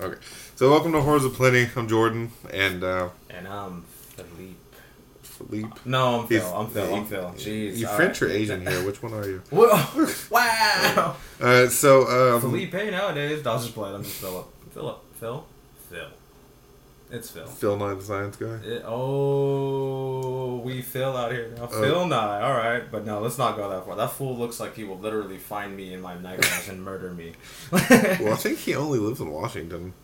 Okay. So welcome to Horrors of Plenty. I'm Jordan and uh, And I'm Philippe. Philippe. No, I'm Phil. He's- I'm Phil. I'm Phil. Jeez. You French right. or Asian here? Which one are you? Wow. Uh, so um, Felipe nowadays. No, I'll just play it. I'm just Philip. Philip. Phil. Phil. It's Phil. Phil Nye the Science Guy. It, oh, we Phil out here now. Oh. Phil Nye. All right, but no, let's not go that far. That fool looks like he will literally find me in my nightmares and murder me. Well, I think he only lives in Washington.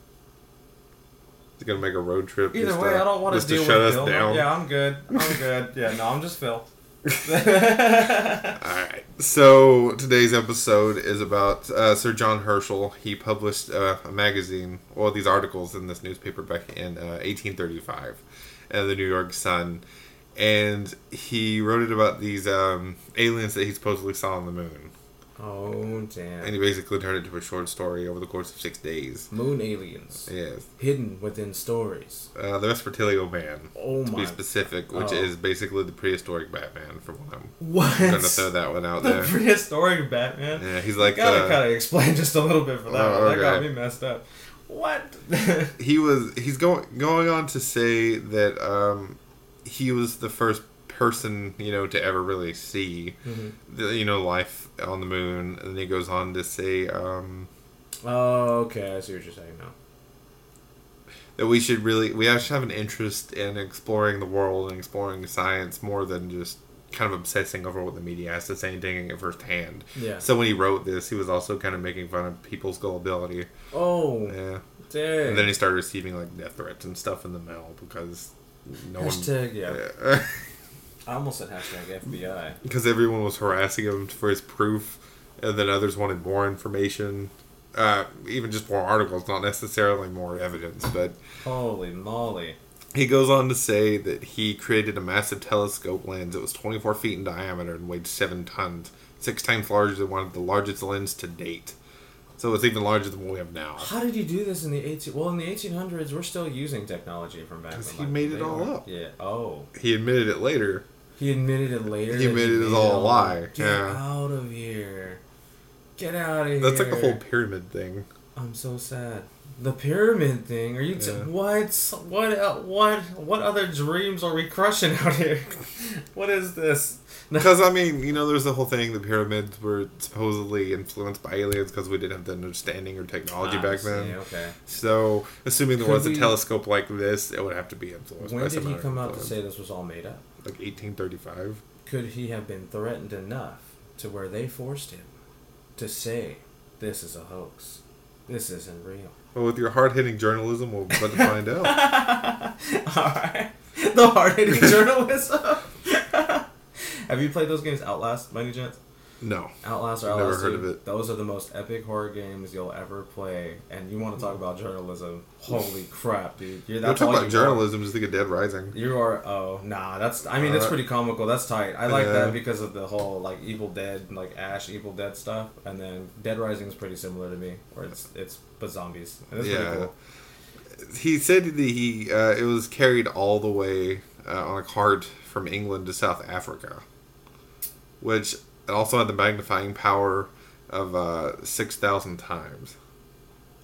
He's gonna make a road trip. Either just way, to- I don't want to deal shut with us Phil. down. Yeah, I'm good. I'm good. Yeah, no, I'm just Phil. All right. So today's episode is about uh, Sir John Herschel. He published uh, a magazine, well, these articles in this newspaper back in uh, 1835, uh, the New York Sun, and he wrote it about these um, aliens that he supposedly saw on the moon. Oh And he basically turned it into a short story over the course of six days. Moon aliens Yes. hidden within stories. Uh, the Vespertilio Man, Oh to my. To be specific, which Oh. is basically the prehistoric Batman, for what I'm What? I'm going to throw that one out the there. prehistoric Batman. Yeah, he's like I gotta uh, kind of explain just a little bit for that. Oh, one. That got me messed up. What? he was he's going going on to say that um, he was the first person you know to ever really see Mhm. the, you know life on the moon and then he goes on to say um, Oh, okay. I see what you're saying now. that we should really we actually have an interest in exploring the world and exploring science more than just kind of obsessing over what the media has to say and taking it firsthand Yeah. so when he wrote this he was also kind of making fun of people's gullibility Oh, yeah dang. and then he started receiving like death threats and stuff in the mail because no one Hashtag, yeah. Yeah. I almost said hashtag FBI. because everyone was harassing him for his proof, and then others wanted more information, uh, even just more articles, not necessarily more evidence. But Holy moly. he goes on to say that he created a massive telescope lens that was 24 feet in diameter and weighed seven tons, six times larger than one of the largest lenses to date. So it's even larger than what we have now. How did he do this in the 18? Well, in the 1800s, we're still using technology from back then. 'Cause he Like, made it all were- up. Yeah. Oh. He admitted it later. He admitted it later. He admitted it was all a lie, Get yeah. out of here. Get out of here. That's like the whole pyramid thing. I'm so sad. The pyramid thing. Are you? T- Yeah. what? What? What? What other dreams are we crushing out here? what is this? Because I mean, you know, there's the whole thing. The pyramids were supposedly influenced by aliens because we didn't have the understanding or technology Ah, back see, then. Okay. So, assuming there Could was we- a telescope like this, it would have to be influenced When by did he come out to say this was all made up? Like 1835. Could he have been threatened enough to where they forced him to say, "This is a hoax. This isn't real." Well, with your hard hitting journalism, we'll about to find out. all right. The hard hitting journalism. have you played those games Outlast by any chance? No. Outlast or Never heard of it. Those are the most epic horror games you'll ever play. And you want to talk about journalism? Holy crap, dude! You're, that's talking about are. journalism, just think of Dead Rising. You are oh nah that's I mean it's Uh, pretty comical that's tight I like yeah. that because of the whole like Evil Dead like Ash Evil Dead stuff and then Dead Rising is pretty similar to me where it's it's but zombies it's Yeah. cool He said that he uh, it was carried all the way uh, on a cart from England to South Africa, which it also had the magnifying power of uh, six thousand times.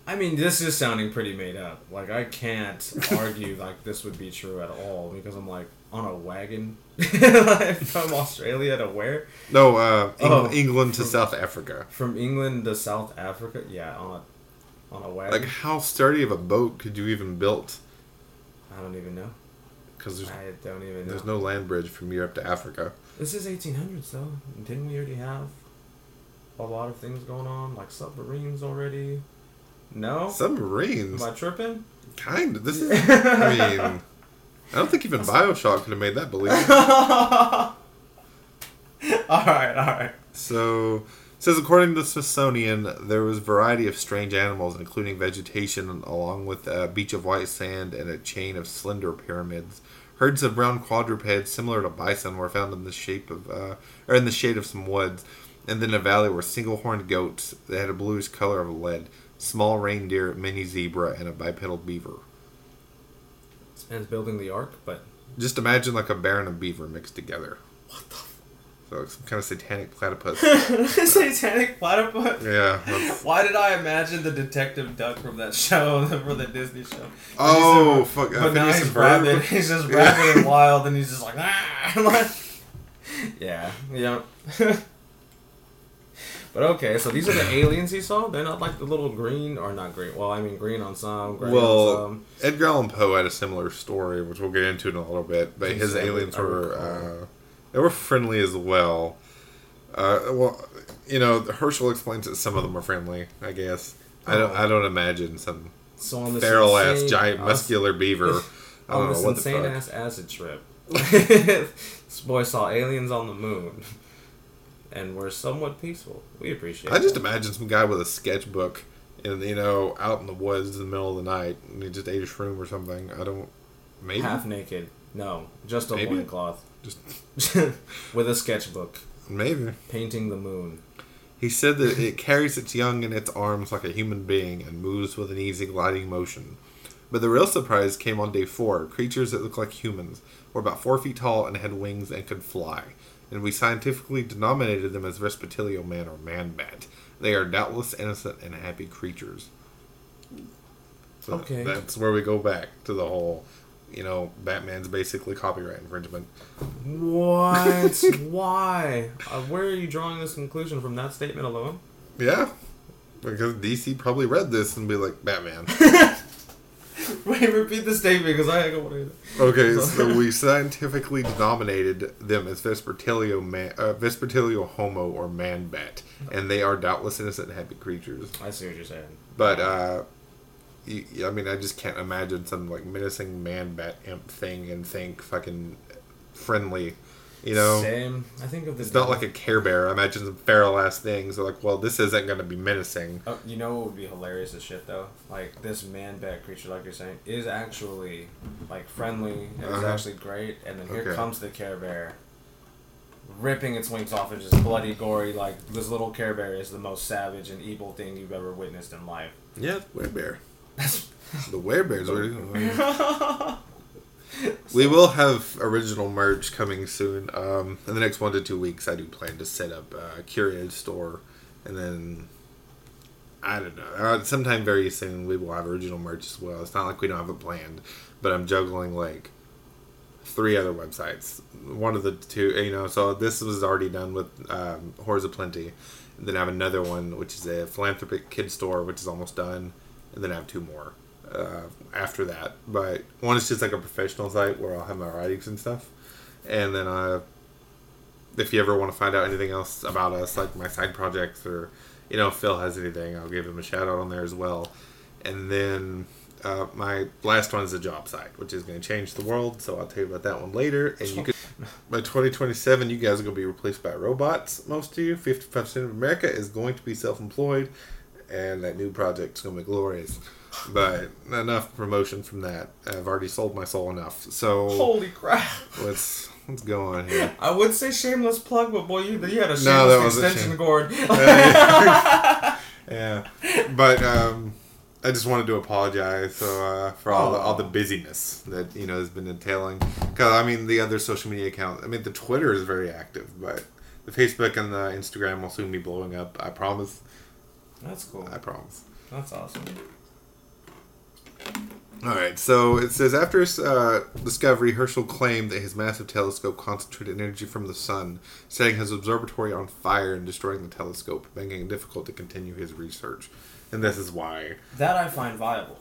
I mean this is sounding pretty made up like I can't argue like this would be true at all because I'm like on a wagon from Australia to where No, uh, Eng- Oh. England to South Africa. from England to South Africa yeah on a on a wagon Like, how sturdy of a boat could you even build? I don't even know Because I don't even know there's no land bridge from Europe to Africa. This is 1800s though. Didn't we already have a lot of things going on, like submarines already? No. Submarines, Am I tripping? kind of. This is. I mean, I don't think even Bioshock could have made that believable. all right, all right. So, it says according to the Smithsonian, there was a variety of strange animals, including vegetation, along with a beach of white sand and a chain of slender pyramids. Herds of brown quadrupeds similar to bison were found in the shape of, uh, or in the shade of some woods, and then a valley were single-horned goats that had a bluish color of lead, small reindeer, mini zebra, and a bipedal beaver. This man's building the ark, but Just imagine like a bear and a beaver mixed together. what the? So some kind of satanic platypus. Satanic platypus. yeah. that's- Why did I imagine the detective duck from that show, from the Disney show? Oh, He's fuck. But now he's rabid. He's just Yeah. rabid and wild, and he's just like, ah. Like, yeah, yeah. but okay, so these are the aliens he saw. They're not like the little green, or not green. Well, I mean green on some, gray on Well, some. Edgar Allan Poe had a similar story, which we'll get into in a little bit. But his aliens were uh, they were friendly as well. Uh, well, you know, Herschel explains that some of them are friendly. I guess I don't. I don't imagine some So on this feral ass giant muscular beaver. I on don't this know what the insane ass acid trip. this boy saw aliens on the moon, and we're somewhat peaceful. We appreciate. I just imagine some guy with a sketchbook and you know out in the woods in the middle of the night and he just ate a shroom or something. I don't. Maybe half naked. No, just a Maybe. loincloth. Just with a sketchbook maybe. painting the moon. He said that it carries its young in its arms like a human being and moves with an easy gliding motion. But the real surprise came on day four. Creatures that look like humans were about four feet tall and had wings and could fly. And we scientifically denominated them as Vespertilio man or man bat. They are doubtless innocent and happy creatures. So Okay. That's where we go back to the whole, you know, Batman's basically copyright infringement. What? Why? Uh, where are you drawing this conclusion from that statement alone? Yeah. Because DC probably read this and be like, Batman. Wait, repeat the statement because I don't want to. Okay, so we scientifically denominated them as Vespertilio man, uh, Vespertilio homo or man bat, and they are doubtless innocent and happy creatures. I see what you're saying. But uh, I mean, I just can't imagine some like menacing man bat imp thing and think fucking friendly. You know, Same. I think of this. it's not like a Care Bear. I imagine some feral ass things. They're like, well, this isn't going to be menacing. Oh, you know what would be hilarious as shit though? Like this man bat creature, like you're saying, is actually like friendly and Uh-huh. actually great, and then here Okay. comes the Care Bear, ripping its wings off and just bloody, gory. Like this little Care Bear is the most savage and evil thing you've ever witnessed in life. Yeah, the werebears. Are, We will have original merch coming soon. Um, in the next one to two weeks, I do plan to set up a curated store, and then I don't know. Uh, sometime very soon, we will have original merch as well. It's not like we don't have it planned, but I'm juggling like three other websites. One of the two, you know. So this was already done with um, Horrors of Plenty. And then I have another one, which is a philanthropic kid store, which is almost done, and then I have two more uh, after that. But one is just like a professional site where I'll have my writings and stuff, and then if you ever want to find out anything else about us, like my side projects or you know if Phil has anything, I'll give him a shout out on there as well. And then uh, my last one is a job site, which is going to change the world. So I'll tell you about that one later. And you could by 2027, you guys are going to be replaced by robots. Most of you, 55% of America is going to be self-employed, and that new project's going to be glorious. But enough promotion from that. I've already sold my soul enough. So Holy crap! let's let's go on here. I would say shameless plug, but boy, you, you had a shameless No, extension shame. cord. yeah, but um, I just wanted to apologize so, uh, for all the, all the busyness that you know has been entailing. Because I mean, the other social media accounts. I mean, the Twitter is very active, but the Facebook and the Instagram will soon be blowing up. I promise. That's cool. I promise. That's awesome. All right, so it says after his uh, discovery, Herschel claimed that his massive telescope concentrated energy from the sun, setting his observatory on fire and destroying the telescope, making it difficult to continue his research. And this is why. That I find viable.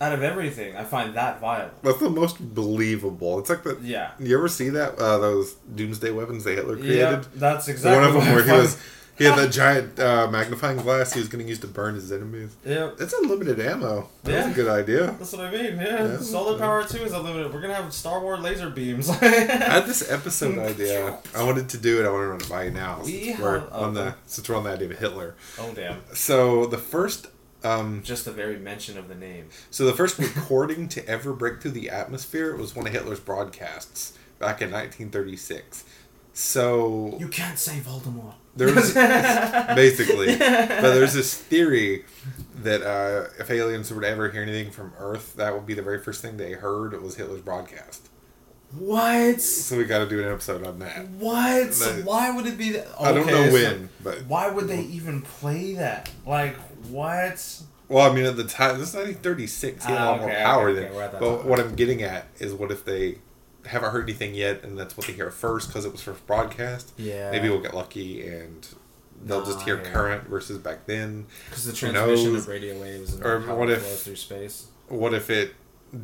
Out of everything, I find that viable. That's the most believable. It's like the. Yeah. You ever see that uh, those doomsday weapons that Hitler created? Yeah, that's exactly One of them where he was he had that giant uh, magnifying glass he was going to use to burn his enemies. Yeah, It's unlimited ammo. That's Yeah. a good idea. that's what I mean. Yeah, Yeah. solar power too is unlimited. We're gonna have Star Wars laser beams. I had this episode idea. I wanted to do it. I want to run it by you now. We since we're have- on the since we're on the idea of Hitler. oh damn! So the first, um, Just the very mention of the name. so the first recording to ever break through the atmosphere was one of Hitler's broadcasts back in 1936. So You can't say Voldemort. There's basically, but there's this theory that uh, if aliens were to ever hear anything from Earth, that would be the very first thing they heard was Hitler's broadcast. What? So we got to do an episode on that. What? Why would it be that? I don't know so when, but Why would they even play that? Like what? well, I mean, at the time, this is 1936. He had a Ah, lot more power okay, than. okay, we're at that but what I'm getting at is, what if they haven't heard anything yet, and that's what they hear first because it was first broadcast? Yeah. Maybe we'll get lucky and they'll just hear yeah. current versus back then. Because the transmission knows? of radio waves and Or what it if- through space. What if it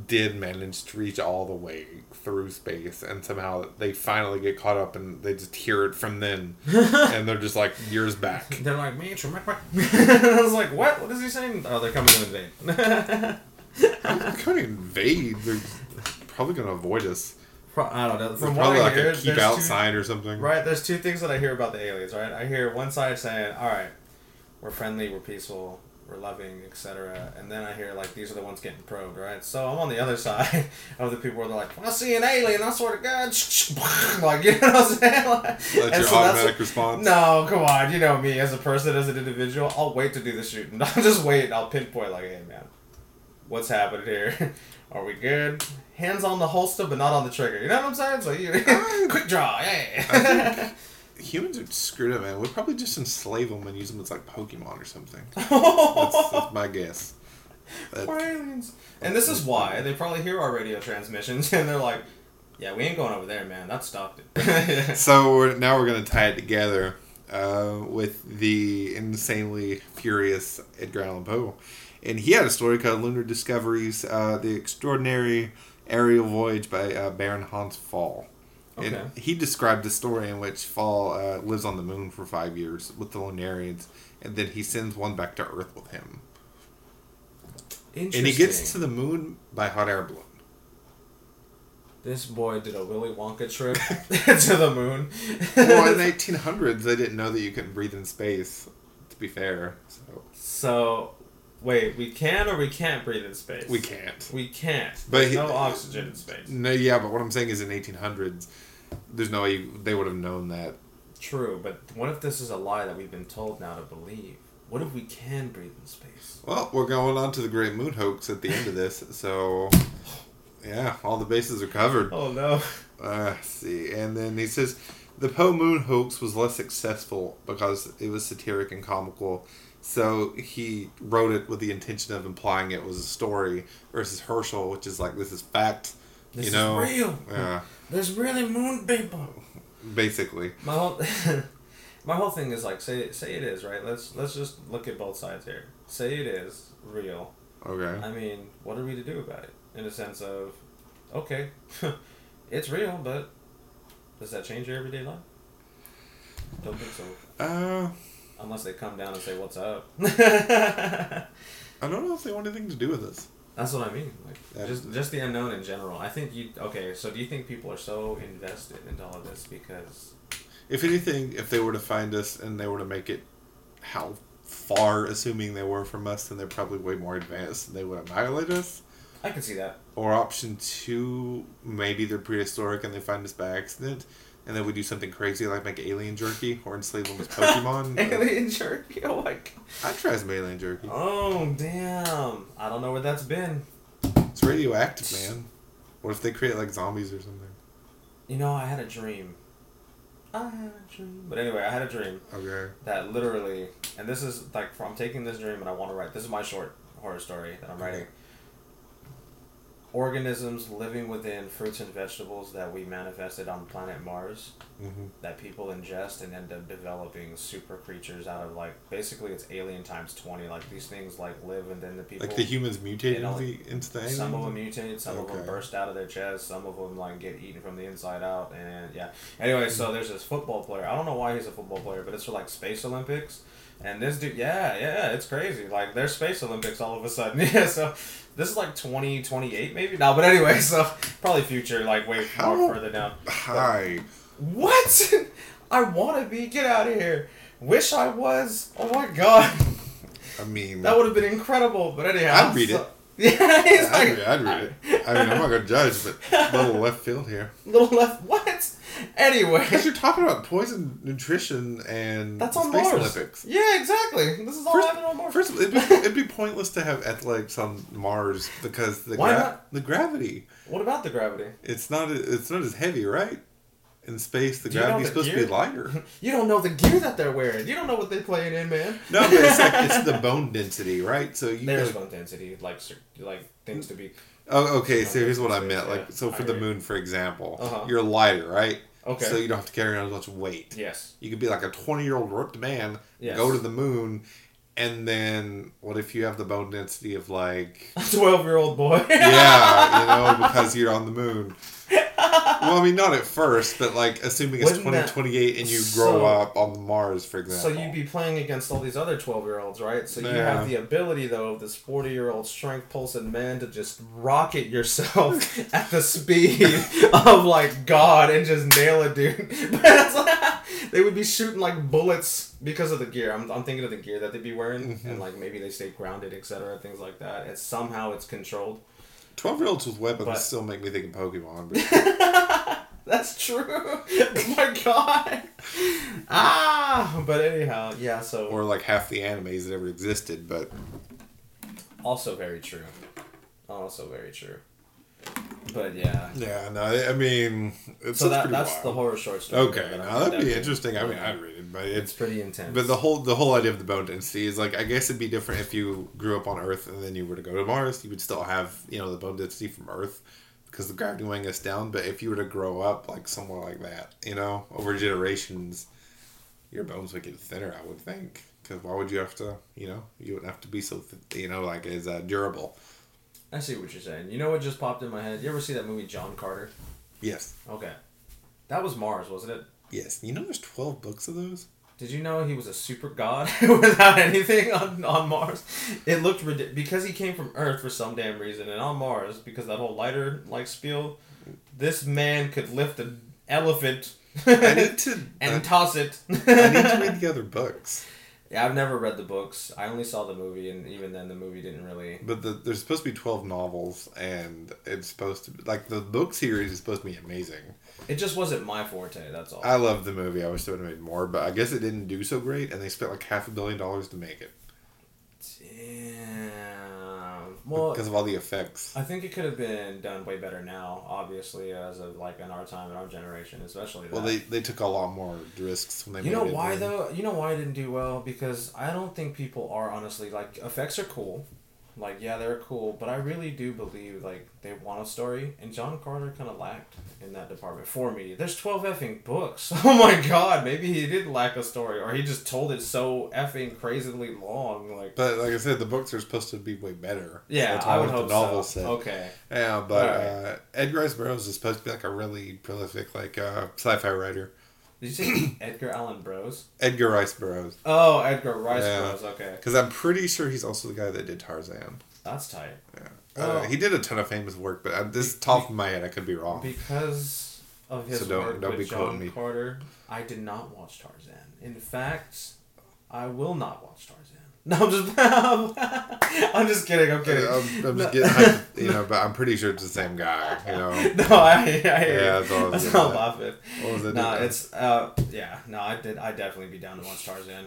did manage to reach all the way through space and somehow they finally get caught up and they just hear it from then and they're just like years back. They're like, me, I was like, what? What is he saying? Oh, they're coming to invade. I'm going to invade. They're probably going to avoid us. Pro- I don't know. From what probably I like hear, a keep there's out two- or something. Right, there's two things that I hear about the aliens, right? I hear one side saying, all right, we're friendly, we're peaceful, we're loving, etc. And then I hear, like, these are the ones getting probed, right? So I'm on the other side of the people where they're like, I see an alien, I swear to God, like, you know what I'm saying? Like, That's your so automatic what- response. No, come on, you know me as a person, as an individual, I'll wait to do the shooting. I'll just wait and I'll pinpoint, like, hey, man, what's happening here? Are we good? Hands on the holster, but not on the trigger. You know what I'm saying? So you quick draw, hey. Humans are screwed up, man. We'd probably just enslave them and use them as like Pokemon or something. That's, that's my guess. That- aliens. And this is why they probably hear our radio transmissions and they're like, "Yeah, we ain't going over there, man. That's it." So we're, now we're going to tie it together uh, with the insanely furious Edgar Allan Poe. And he had a story called Lunar Discoveries, uh, The Extraordinary Aerial Voyage by uh, Baron Hans Pfaall. Okay. And he described a story in which Pfaall uh, lives on the moon for five years with the Lunarians, and then he sends one back to Earth with him. Interesting. And he gets to the moon by hot air balloon. This boy did a Willy Wonka trip to the moon. well, in the 1800s, they didn't know that you couldn't breathe in space. To be fair, so so, wait, we can or we can't breathe in space? we can't. We can't. But There's he- no oxygen in space. No, yeah, but what I'm saying is, in 1800s, there's no way they would have known that. True, but what if this is a lie that we've been told now to believe? What if we can breathe in space? Well, we're going on to the Great Moon hoax at the end of this, so yeah, all the bases are covered. Oh no. Uh, see, and then he says the Poe Moon hoax was less successful because it was satiric and comical. So he wrote it with the intention of implying it was a story versus Herschel, which is like this is fact. This you know, is real. Yeah, There's really moon people. basically. My whole my whole thing is like say say it is right. Let's let's just look at both sides here. Say it is real. Okay. I mean, what are we to do about it? In a sense of, okay, it's real, but does that change your everyday life? Don't think so. Uh, Unless they come down and say, "What's up?" I don't know if they want anything to do with this. That's what I mean. Like Yeah. just just the unknown in general. I think you okay. So do you think people are so invested into all of this because If anything, if they were to find us and they were to make it how far, assuming they were from us, then they're probably way more advanced and they would annihilate us. I can see that. Or option two, maybe they're prehistoric and they find us by accident, and then we do something crazy like make alien jerky or enslave them as Pokemon. Alien jerky. Oh my god. I'd try some alien jerky. Oh damn! I don't know where that's been. It's radioactive, man. What if they create like zombies or something? You know, I had a dream. I had a dream. But anyway, I had a dream Okay. that literally, and this is like, I'm taking this dream and I want to write. This is my short horror story that I'm writing. Organisms living within fruits and vegetables that we manifested on planet Mars hmm that people ingest and end up developing super creatures out of like basically it's alien times 20 like these things like live and then the people Like the humans mutate into, the, into the some of them mutate some of them burst out of their chest some of them like get eaten from the inside out and yeah. Anyway so there's this football player. I don't know why he's a football player but it's for like space olympics and this dude yeah yeah it's crazy. Like there's space olympics all of a sudden. Yeah so this is like 2028 maybe? No but anyway so probably future like way How- more further down. Hi. what? I want to be get out of here. Wish i was. Oh my god. I mean, that would have been incredible but anyhow I'd read so- it. yeah he's I'd, read, I'd read it. I mean, I'm not gonna judge, but a little left field here. little left what Anyway, Because you're talking about poison nutrition and that's on Space Mars. Olympics. Yeah, exactly. This is all First, happening on Mars. first of all, it'd be, it'd be pointless to have athletics on Mars because the Why gra- not? the gravity. what about the gravity? It's not it's not as heavy, right? In space, the gravity's supposed to be lighter. You don't know the gear that they're wearing. You don't know what they're playing in, man. No, but it's like it's the bone density, right? So you There's gotta- bone density, like like things to be. Oh, okay. So here's what I meant. yeah, Like, so for the moon, for example, Uh-huh. you're lighter, right? Okay. So you don't have to carry around as much weight. Yes. You could be like a 20 year old ripped man, Yes. go to the moon, and then what if you have the bone density of like, A twelve-year-old boy. yeah, you know, because you're on the moon. Well, I mean, not at first, but like assuming it's 2028 and you grow So- up on Mars, for example. So you'd be playing against all these other twelve-year-olds, right? So you Yeah. have the ability, though, of this forty-year-old strength-pulsed man to just rocket yourself at the speed of like God and just nail it, dude. But it's like, they would be shooting like bullets because of the gear. I'm, I'm thinking of the gear that they'd be wearing, Mm-hmm. and like maybe they stay grounded, etc., things like that. And somehow it's controlled. 12 year olds with weapons But- still make me think of Pokemon. But That's true. oh my God. Ah, but anyhow, yeah. So or like half the animes that ever existed, but Also very true. Also very true. But yeah. yeah, no, I mean, it's So that that's wild. the horror short story. Okay, that now that'd be interesting. I mean. I'd read it, but It's it's pretty intense. but the whole the whole idea of the bone density is like I guess it'd be different if you grew up on Earth and then you were to go to Mars. You would still have you know the bone density from Earth because the gravity weighing us down. But if you were to grow up like somewhere like that, you know, over generations, your bones would get thinner. I would think because why would you have to? You know, you wouldn't have to be so th- you know like as uh, durable. I see what you're saying. You know what just popped in my head? You ever see that movie John Carter? Yes, Okay. That was Mars, wasn't it? yes. You know, there's twelve books of those. Did you know he was a super god without anything on, on Mars? It looked ridiculous because he came from Earth for some damn reason, and on Mars because that whole lighter like spiel, this man could lift an elephant I need to. and I, toss it. I need to read the other books. Yeah, I've never read the books. I only saw the movie, and even then, the movie didn't really. But the, there's supposed to be 12 novels, and it's supposed to be like the book series is supposed to be amazing. It just wasn't my forte. That's all. I love the movie. I wish they would have made more, but I guess it didn't do so great, and they spent like half a billion dollars to make it Damn. Well, because of all the effects. I think it could have been done way better now. Obviously, as of like in our time, in our generation, especially. Well, they, they took a lot more risks when they You know why though? You know why it didn't do well? Because I don't think people are honestly like effects are cool. Like yeah, they're cool, but I really do believe like they want a story, and John Carter kind of lacked in that department for me. There's twelve effing books. Oh my god, maybe he did lack a story, or he just told it so effing crazily long. Like But like I said, the books are supposed to be way better. yeah, That's I would the novel so. said. Okay, Yeah, but Alright. uh, Edgar Rice Burroughs is supposed to be like a really prolific like uh, sci-fi writer. Did you say Edgar Allan Bros? Edgar Rice Burroughs, Oh, Edgar Rice Yeah. Bros. Okay, because I'm pretty sure he's also the guy that did Tarzan. that's tight. Yeah. Uh, Well- he did a ton of famous work, but at this top of my head, I could be wrong. Because of his So don't- work don't with be John me. Carter, I did not watch Tarzan. In fact, I will not watch Tarzan. No, I'm just, I'm just kidding. I'm kidding. I'm, I'm No. just getting, hyped, you know, but I'm pretty sure it's the same guy. You know, no, I, I hear Yeah, that's all I was That's getting at. laughing. what was it? No, it's uh, yeah, no, I did. I definitely be down to watch Tarzan.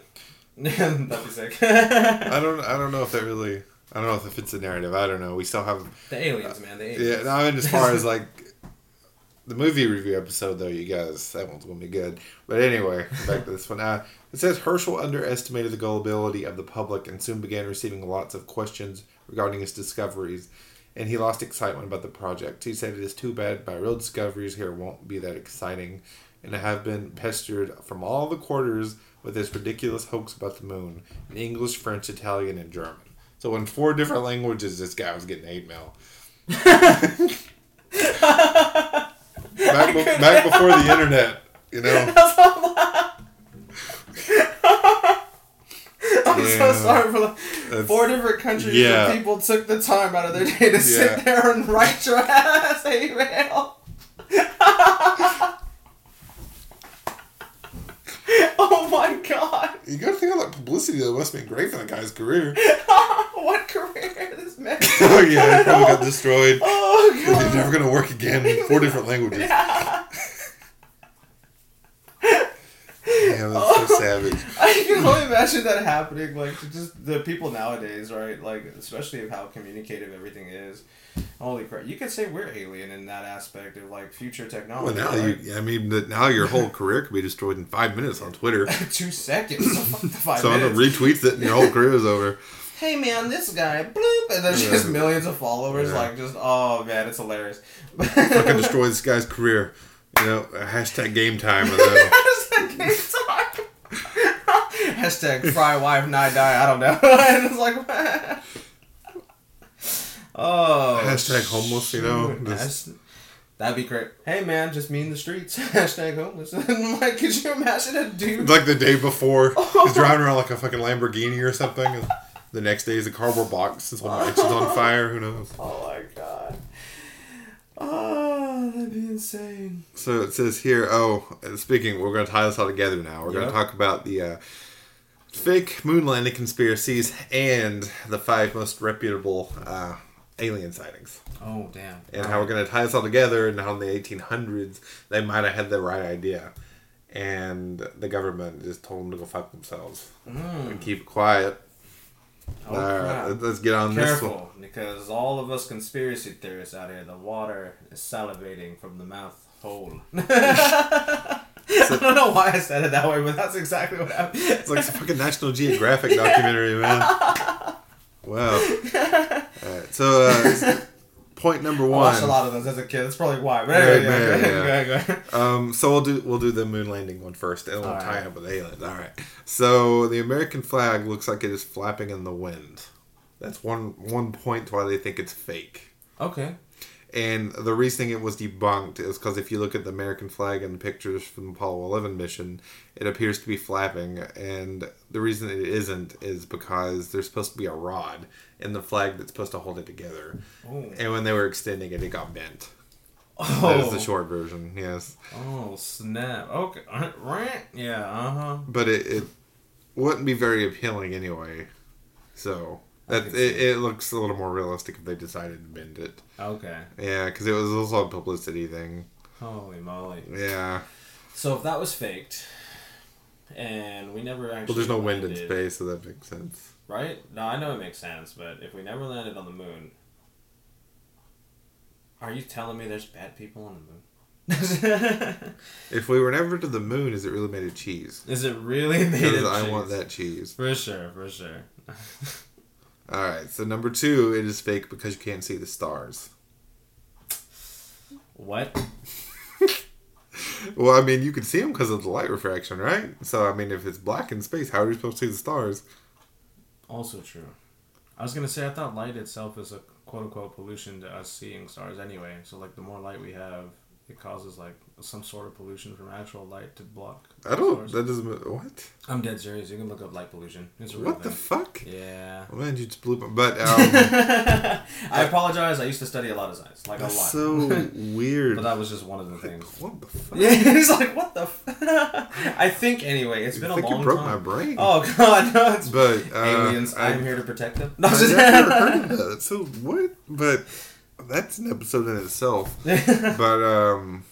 That'd be sick. I don't. I don't know if that really. I don't know if it fits the narrative. I don't know. We still have. the aliens, man. The aliens. Yeah. No, I mean, as far as like the movie review episode, though, you guys, that one's gonna be good. But anyway, back to this one. Uh, it says Herschel underestimated the gullibility of the public and soon began receiving lots of questions regarding his discoveries. And he lost excitement about the project. He said, It is too bad my real discoveries here won't be that exciting. And I have been pestered from all the quarters with this ridiculous hoax about the moon in English, French, Italian, and German. So, in four different languages, this guy was getting hate mail. back, be- back before the internet, you know? I'm so sorry for That's- four different countries Yeah. where people took the time out of their day to sit there and write your ass email. Oh my god. You gotta think about that publicity that must have been great for the guy's career. what career this man? oh yeah, he probably got oh, destroyed. Oh god. He's never gonna work again in four different languages. Yeah. Damn, that's oh, so savage. I can only imagine that happening. Like, just the people nowadays, right? Like, especially of how communicative everything is. Holy crap! You could say we're alien in that aspect of like future technology. Well, now right? you, I mean, that now your whole career could be destroyed in five minutes on Twitter. two seconds, so fuck the five Someone retweets it and your whole career is over. hey man, this guy, bloop, and there's just millions of followers. Yeah. Like just oh man, it's hilarious. Fucking destroy this guy's career. You know, hashtag game time. Hashtag game time. Hashtag fry wife not die. I don't know. and it's like, oh. Hashtag homeless, you know, That's- That'd be great. Hey man, just me in the streets. Hashtag homeless. Like, could you imagine a dude? like the day before, he's driving around like a fucking Lamborghini or something. And the next day is a cardboard box. This one mansion's on fire. Who knows? Oh my god. Oh, that'd be insane. So it says here. Oh, speaking, we're going to tie this all together now. We're going to talk about the uh, fake moon landing conspiracies and the five most reputable uh, alien sightings. Oh damn. and how we're going to tie this all together and how in the 1800s they might have had the right idea and the government just told them to go fuck themselves Mm. and keep quiet Oh, let's get on this one Careful, because all of us conspiracy theorists out here, the water is salivating from the mouth hole. I don't know why I said it that way, but that's exactly what happened. it's like some fucking national geographic documentary man wow all right so uh, point number I one watched a lot of those as a kid. That's probably why. But Right, anyway, yeah, man, go yeah. go ahead, go ahead. Um, so we'll do we'll do the moon landing one first, and we'll All tie right. up with aliens. All right. So the American flag looks like it is flapping in the wind. That's one one point why they think it's fake. Okay. And the reasoning it was debunked is because if you look at the American flag and the pictures from the Apollo 11 mission, it appears to be flapping. And the reason it isn't is because there's supposed to be a rod in the flag that's supposed to hold it together. Oh. And when they were extending it, it got bent. That is Oh. the short version, yes. Oh snap! Okay, right? Yeah. Uh huh. but it, it wouldn't be very appealing anyway. So that it, it looks a little more realistic if they decided to bend it. Okay. Yeah, because it was also a publicity thing. Holy moly! Yeah. So if that was faked, and we never actually Well, there's no wind in space, so that makes sense. right? No, I know it makes sense, but if we never landed on the moon, are you telling me there's bad people on the moon? If we were never to the moon, is it really made of cheese? Is it really made of I cheese? I want that cheese. For sure, for sure. All right. So number two, it is fake because you can't see the stars. what? Well, I mean, you can see them because of the light refraction, right? So I mean, if it's black in space, how are you supposed to see the stars? Also true. I was gonna say I thought light itself is a quote unquote pollution to us seeing stars anyway. So like the more light we have, it causes like some sort of pollution from actual light to block. I don't. stars. That doesn't. What? I'm dead serious. You can look up light pollution. It's a real What the fuck? yeah. Oh, man, you just blew my. But um, I apologize. I used to study a lot of science, like that's a lot. so weird. but that was just one of the things. What the fuck? Yeah, he's like, what the? F-? I think anyway. It's I been a long you broke time. my brain. Oh god, no! It's but uh, aliens. I, I'm here to protect them. No, I just- never heard of that. So what? But that's an episode in itself. But um,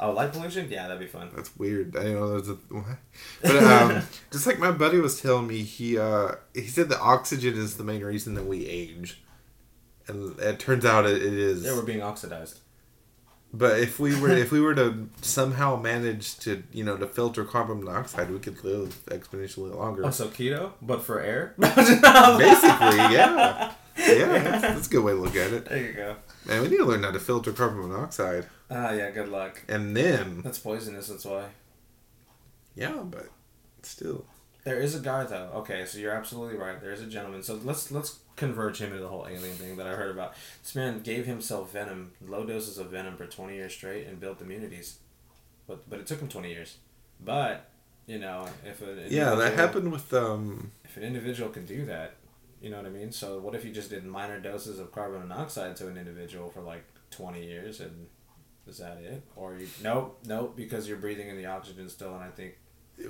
oh, light pollution? Yeah, that'd be fun. that's weird. I didn't know there's a. What? But um, just like my buddy was telling me, he uh, he said that oxygen is the main reason that we age, and it turns out it, it is. Yeah, we're being oxidized. But if we were if we were to somehow manage to you know to filter carbon monoxide, we could live exponentially longer. Oh, so keto, but for air. Basically, yeah, yeah, that's, that's a good way to look at it. There you go. Man, we need to learn how to filter carbon monoxide, Ah, yeah. Good luck. and then That's poisonous. That's why. yeah, but still, There is a guy though. Okay, so you're absolutely right. There is a gentleman. So let's let's converge him into the whole alien thing that I heard about. This man gave himself venom, low doses of venom for twenty years straight, and built immunities. But but it took him twenty years. But you know, if an yeah, that happened with um. If an individual can do that, you know what I mean. So what if you just did minor doses of carbon monoxide to an individual for like twenty years and is that it? Or you nope nope because you're breathing in the oxygen still, and I think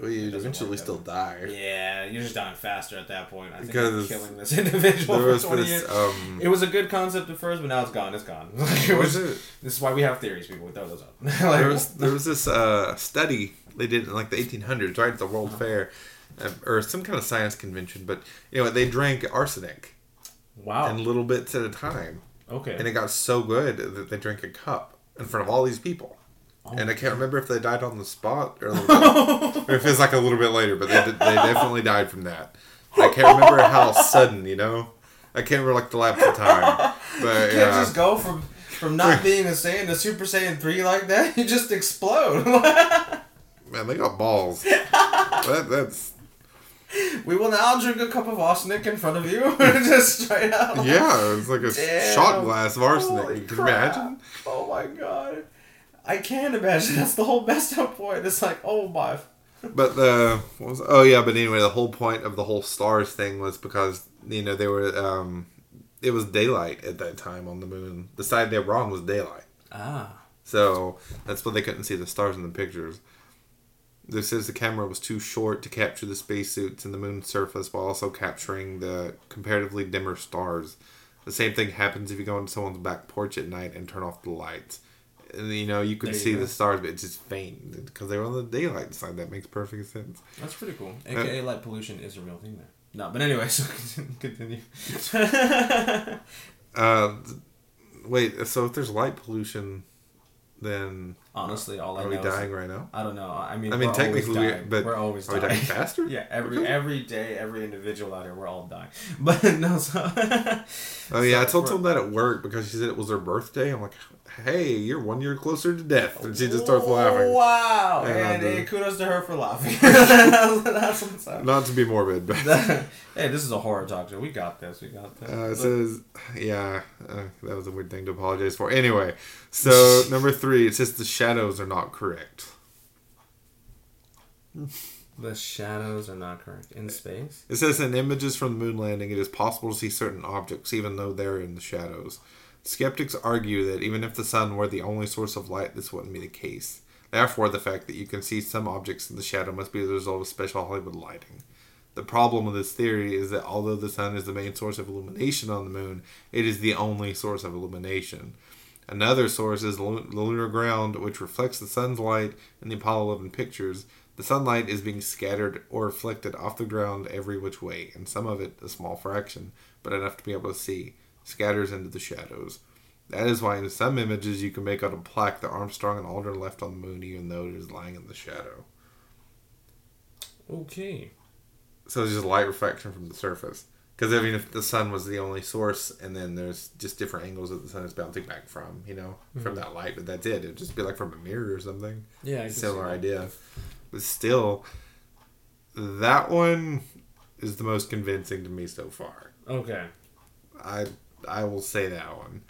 Well, you'd eventually still die. Yeah, you're just dying faster at that point. I think Because you're killing this individual for 20 this years. um. It was a good concept at first, but now it's gone. It's gone. Like, it was, was it? this is why we have theories, people. We throw those up. like, there was there was this uh, study they did in like the 1800s, right at the World Uh-huh. Fair, Uh, or some kind of science convention. But you know, they drank arsenic Wow. in little bits at a time, okay. and it got so good that they drank a cup in front of all these people. Oh, and I can't remember if they died on the spot or, bit, or if it's like a little bit later, but they did, they definitely died from that. I can't remember how sudden, you know. I can't remember like the lapse of time, but you can't yeah. just go from from not being a Saiyan to Super Saiyan three like that. You just explode. Man, they got balls. that, that's we will now drink a cup of arsenic in front of you, just straight out. yeah. It's like a Damn. shot glass of arsenic. Holy you can crap. imagine. Oh my god. I can't imagine. That's the whole best up point. It's like, oh my. But the what was oh yeah, but anyway, the whole point of the whole stars thing was because you know they were um, it was daylight at that time on the moon. The side they were on was daylight. Ah. So that's why they couldn't see the stars in the pictures. This says the camera was too short to capture the spacesuits and the moon's surface while also capturing the comparatively dimmer stars. The same thing happens if you go into someone's back porch at night and turn off the lights. And, you know, you could see go. the stars, but it's just faint because they were on the daylight side. That makes perfect sense. That's pretty cool. AKA light pollution is a real thing there. No, but anyway, so continue. Uh, wait, so if there's light pollution, then Honestly, all I are we know is dying right now? I don't know. I mean, I mean, technically, we- always dying. but we're always Are we dying. dying faster? Yeah, every every day, every individual out here, we're all dying. But no, so. Oh yeah, I told someone that at work because she said it was her birthday. I'm like, hey, you're one year closer to death, and she just starts laughing. Wow! And And, hey, kudos to her for laughing. that's, that's what's up. Not to be morbid, but hey, this is a horror talk show. We got this. We got this. uh, it says, yeah, uh, that was a weird thing to apologize for. Anyway, so number three, it says the shadows are not correct. the shadows are not correct in space. It says in images from the moon landing, it is possible to see certain objects even though they're in the shadows. Skeptics argue that even if the sun were the only source of light, this wouldn't be the case. Therefore, the fact that you can see some objects in the shadow must be the result of special Hollywood lighting. The problem with this theory is that although the sun is the main source of illumination on the moon, it is the only source of illumination. Another source is the lunar ground, which reflects the sun's light in the Apollo 11 pictures. The sunlight is being scattered or reflected off the ground every which way, and some of it, a small fraction, but enough to be able to see, scatters into the shadows. That is why in some images you can make out a plaque that Armstrong and Aldrin left on the moon, even though it is lying in the shadow. Okay. So it's just light reflection from the surface. Because I mean, if the sun was the only source, and then there's just different angles that the sun is bouncing back from, you know, from that light, but that's it. It'd just be like from a mirror or something. Yeah, I Similar idea. But still, that one is the most convincing to me so far. Okay. I I will say that one.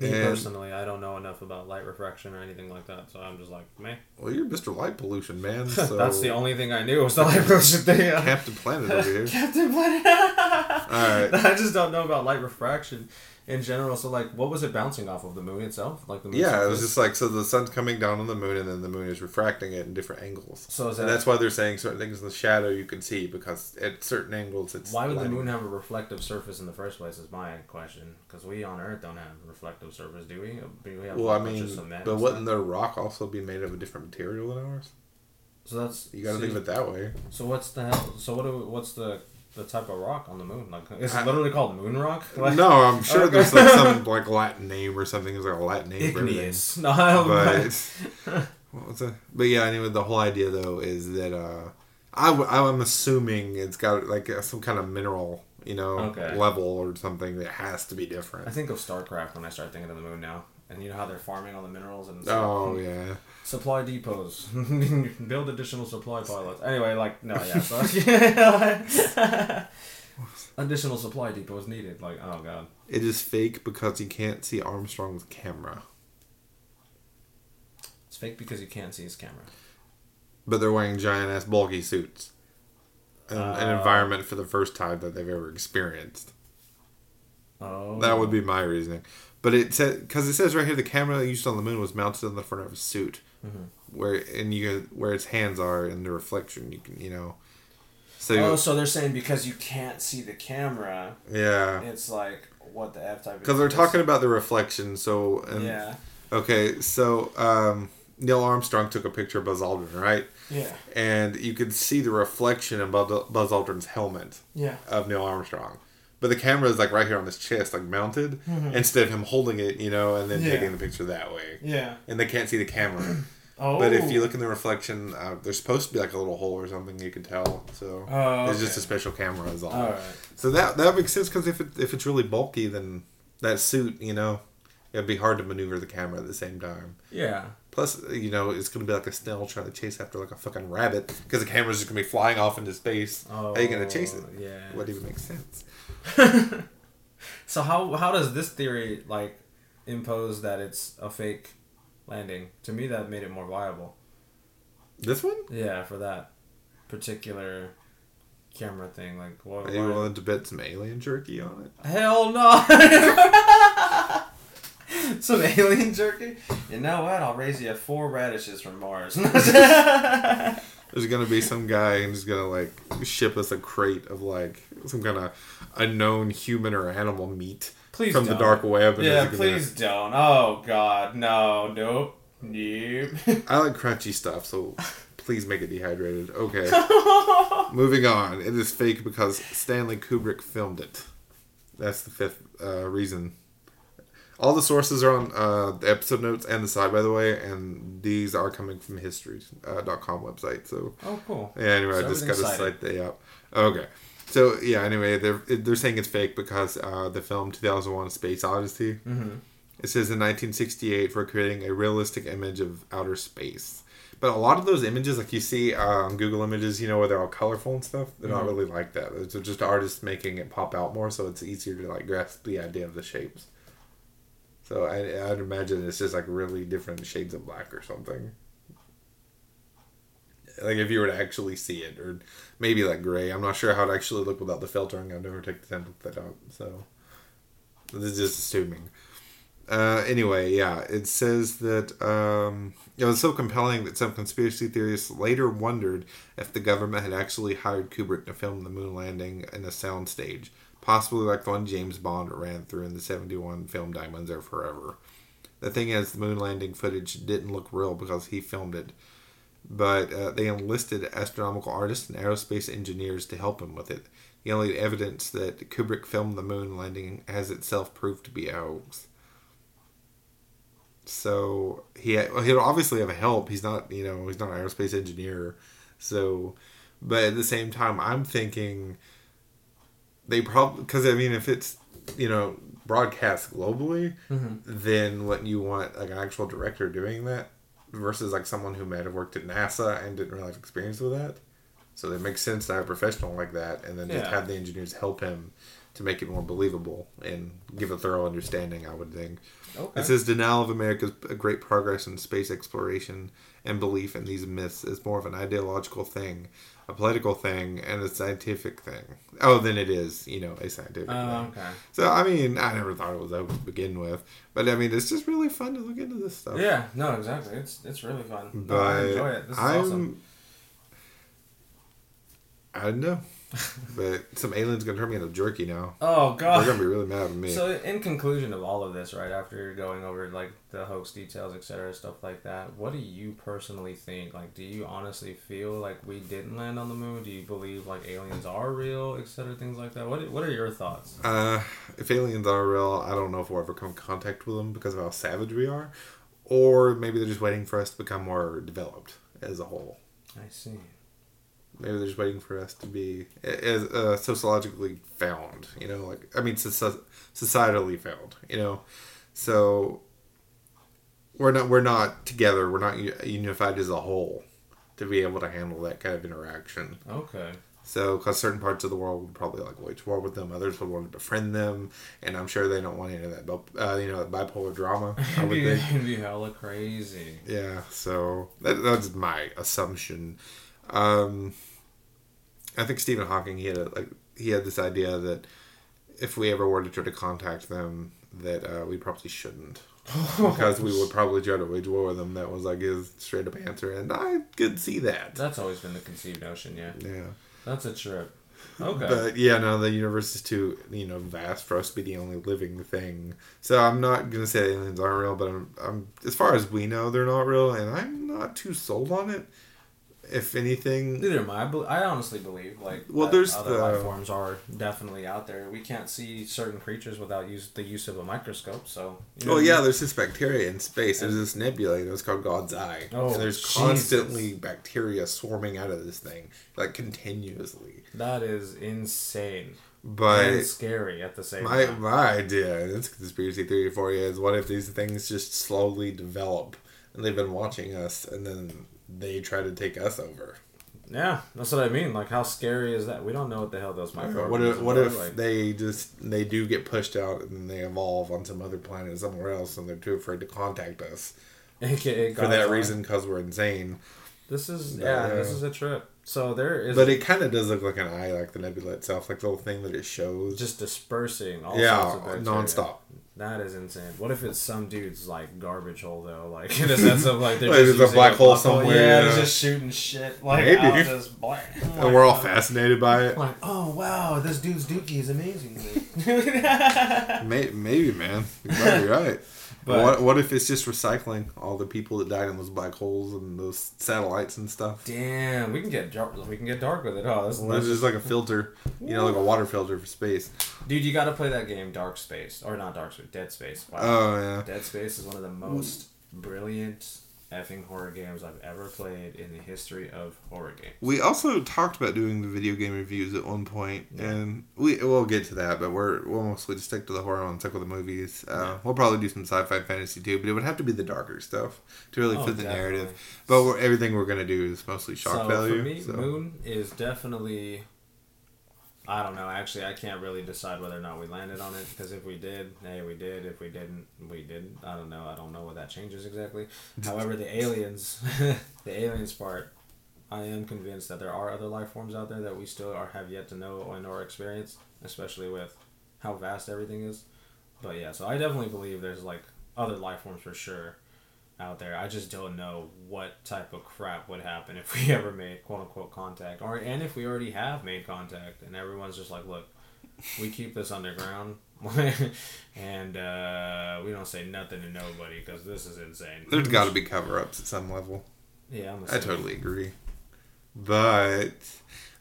Me And- personally, I don't know enough about light refraction or anything like that, so I'm just like, meh. Well, you're Mr. Light Pollution, man. So That's the only thing I knew was the light pollution thing. Captain Planet over here. Captain Planet. Alright. I just don't know about light refraction in general. So, like, what was it bouncing off of the moon itself? Like the moon Yeah, it was just like so the sun's coming down on the moon, and then the moon is refracting it in different angles. So is And that's why they're saying certain things in the shadow you can see because at certain angles it's. why would the moon have a reflective surface in the first place? Is my question. Because we on Earth don't have a reflective surface, do we? Uh, we have Well, I mean, but wouldn't the rock also be made of a different material than ours? So that's You got to so, think of it that way. So what's the hell? So what? Do, what's the the type of rock on the moon? Like, it's I- literally called moon rock. Like, no, I'm sure Okay. there's like some like Latin name or something. It's like a Latin name igneous. No, I don't. But what was that? But yeah, anyway, the whole idea though is that uh, I w- I'm assuming it's got like some kind of mineral, you know, Okay. level or something that has to be different. I think of StarCraft when I start thinking of the moon now. And you know how they're farming all the minerals and stuff? Oh yeah. Supply depots, build additional supply pilots. Anyway, like no, yeah, so additional supply depots needed. Like oh god, It is fake because you can't see Armstrong's camera. it's fake because you can't see his camera. But they're wearing giant ass bulky suits. An Uh. environment for the first time that they've ever experienced. Oh, That would be my reasoning. But it said because it says right here the camera used on the moon was mounted on the front of his suit, Mhm. where and you where its hands are in the reflection. You can you know. So Oh, so they're saying because you can't see the camera, yeah, it's like what the f type? because they're talking about the reflection. So and Yeah. okay, so um, Neil Armstrong took a picture of Buzz Aldrin, right? Yeah. And you could see the reflection in Buzz Buzz Aldrin's helmet Yeah. of Neil Armstrong. But the camera is like right here on his chest, like mounted, instead of him holding it, you know, and then Mm-hmm. Yeah. taking the picture that way. Yeah. And they can't see the camera. Oh. But if you look in the reflection, uh, there's supposed to be like a little hole or something you can tell. So Oh, it's just a special camera, is all. All right. So that that makes sense because if it, if it's really bulky, then that suit, you know, it'd be hard to maneuver the camera at the same time. Yeah. Plus, you know, it's gonna be like a snail trying to chase after like a fucking rabbit because the camera's just gonna be flying off into space. Oh. How are you gonna chase it? Oh, yeah. What even makes sense? So how how does this theory like impose that it's a fake landing? To me, that made it more viable. This one? Yeah, for that particular camera thing. Like, what? Are you willing to bet some alien jerky on it? Hell no! Some alien jerky. You know what? I'll raise you four radishes from Mars. There's gonna be some guy and he's gonna like ship us a crate of like some kind of unknown human or animal meat Please from the don't. dark web. And yeah, please don't. Oh God, no, nope, nope. I like crunchy stuff, so please make it dehydrated. Okay. Moving on. It is fake because Stanley Kubrick filmed it. That's the fifth uh, reason. All the sources are on uh, the episode notes and the side, by the way, and these are coming from history.com uh, dot com website. So, oh, cool. yeah, anyway, So I just got to cite the up. Okay. So, yeah, anyway, they're, they're saying it's fake because uh, the film 2001 Space Odyssey Mm-hmm. it says in 1968 for creating a realistic image of outer space. But a lot of those images, like you see uh, on Google Images, you know, where they're all colorful and stuff, they're not Mhm. really like that. It's just artists making it pop out more, so it's easier to like grasp the idea of the shapes. So I, I'd imagine it's just like really different shades of black or something. Like if you were to actually see it, or maybe like gray. I'm not sure how it actually look without the filtering. I've never taken the time to look that up. So this is just assuming. Uh, anyway, yeah, it says that um, it was so compelling that some conspiracy theorists later wondered if the government had actually hired Kubrick to film the moon landing in a soundstage, possibly like the one James Bond ran through in the 71 film Diamonds Are Forever. The thing is, the moon landing footage didn't look real because he filmed it, but uh, they enlisted astronomical artists and aerospace engineers to help him with it. The only evidence that Kubrick filmed the moon landing has itself proved to be a hoax. So he well, he'll obviously have help. He's not you know he's not an aerospace engineer. So, but at the same time, I'm thinking they probably because I mean if it's you know broadcast globally, Mhm. then wouldn't you want like an actual director doing that versus like someone who might have worked at NASA and didn't really have experience with that? So it makes sense to have a professional like that, and then just have the engineers help him to make it more believable and give a thorough understanding. I would think. Okay. It says denial of America's great progress in space exploration and belief in these myths is more of an ideological thing, a political thing, and a scientific thing. Oh, then it is, you know, a scientific Oh, thing. okay. So I mean, I never thought it was that to begin with, but I mean, it's just really fun to look into this stuff. Yeah. No. Exactly. It's it's really fun. But I enjoy it. This is I'm, awesome. I don't know, but some aliens gonna turn me into jerky now. Oh god, They're gonna be really mad at me. So in conclusion of all of this, right after going over like the hoax details, etc., stuff like that, what do you personally think? Like, do you honestly feel like we didn't land on the moon? Do you believe like aliens are real, etc., things like that? What What are your thoughts? Uh, if aliens are real, I don't know if we'll ever come in contact with them because of how savage we are, or maybe they're just waiting for us to become more developed as a whole. I see. Maybe they're just waiting for us to be as uh, sociologically found. You know, like I mean, soci- societally found. You know, so we're not we're not together. We're not unified as a whole to be able to handle that kind of interaction. Okay. So, because certain parts of the world would probably like wage war with them, others would want to befriend them, and I'm sure they don't want any of that, uh, you know, that bipolar drama. I It'd would be, think. it'd be hella crazy. Yeah. So that, that's my assumption. Um, I think Stephen Hawking he had a, like he had this idea that if we ever were to try to contact them, that uh, we probably shouldn't. because we would probably try to wage war with them. That was like his straight up answer, and I could see that. That's always been the conceived notion. Yeah. Yeah. That's a trip. Okay. But yeah, no, the universe is too you know vast for us to be the only living thing. So I'm not gonna say aliens aren't real, but I'm, I'm as far as we know, they're not real, and I'm not too sold on it. If anything, Neither am I. I I honestly believe like Well, that there's other the- life forms are definitely out there. We can't see certain creatures without use the use of a microscope. So you know well, I yeah, mean? there's this bacteria in space. There's this nebula, and it's called God's Eye, Oh, and there's Jesus. constantly bacteria swarming out of this thing, like continuously. that is insane But and scary at the same My time. my idea, this conspiracy theory for you, is what if these things just slowly develop and they've been watching us and then they try to take us over? Yeah, that's what I mean. Like, how scary is that? We don't know what the hell those What microorganisms if what if like, they just they do get pushed out and they evolve on some other planet somewhere else and they're too afraid to contact us AKA for that God's reason because we're insane. This is But, yeah, uh, this is a trip. So there is But it kind of does look like an eye, like the nebula itself, like the little thing that it shows. just dispersing all yeah, sorts of bacteria. nonstop. That is insane. What if it's some dude's like garbage hole though? Like in a sense of like they're Like, just there's a using black hole somewhere, Yeah, yeah. they're just shooting shit like Maybe. out this black. And we're all fascinated by it. Like, oh wow, this dude's dookie is amazing. Maybe, man. You might be right. But- what, what if it's just recycling all the people that died in those black holes and those satellites and stuff? Damn, we can get dark. We can get dark with it. Oh, this, Well, that's just like a filter, you know, like a water filter for space. dude. You got to play that game, Dark Space, or not Dark Space, Dead Space. Wow. Oh yeah. Dead Space is one of the most brilliant effing horror games I've ever played in the history of horror games. We also talked about doing the video game reviews at one point, and we we'll get to that, but we're we'll mostly just stick to the horror and stick with the movies. Uh, We'll probably do some sci-fi fantasy too, but it would have to be the darker stuff to really Oh, fit the definitely. narrative. But we're, everything we're gonna do is mostly shock so value. for me, so. Moon is definitely. I don't know. Actually, I can't really decide whether or not we landed on it because if we did, hey, we did. If we didn't, we didn't. I don't know. I don't know what that changes exactly. However, the aliens, the aliens part, I am convinced that there are other life forms out there that we still are have yet to know and or experience, especially with how vast everything is. But yeah, so I definitely believe there's like other life forms for sure out there. I just don't know what type of crap would happen if we ever made quote unquote contact, or and if we already have made contact, and everyone's just like, look, we keep this underground, and uh, we don't say nothing to nobody because this is insane. There's got to be cover-ups at some level. Yeah, I'm I totally agree. But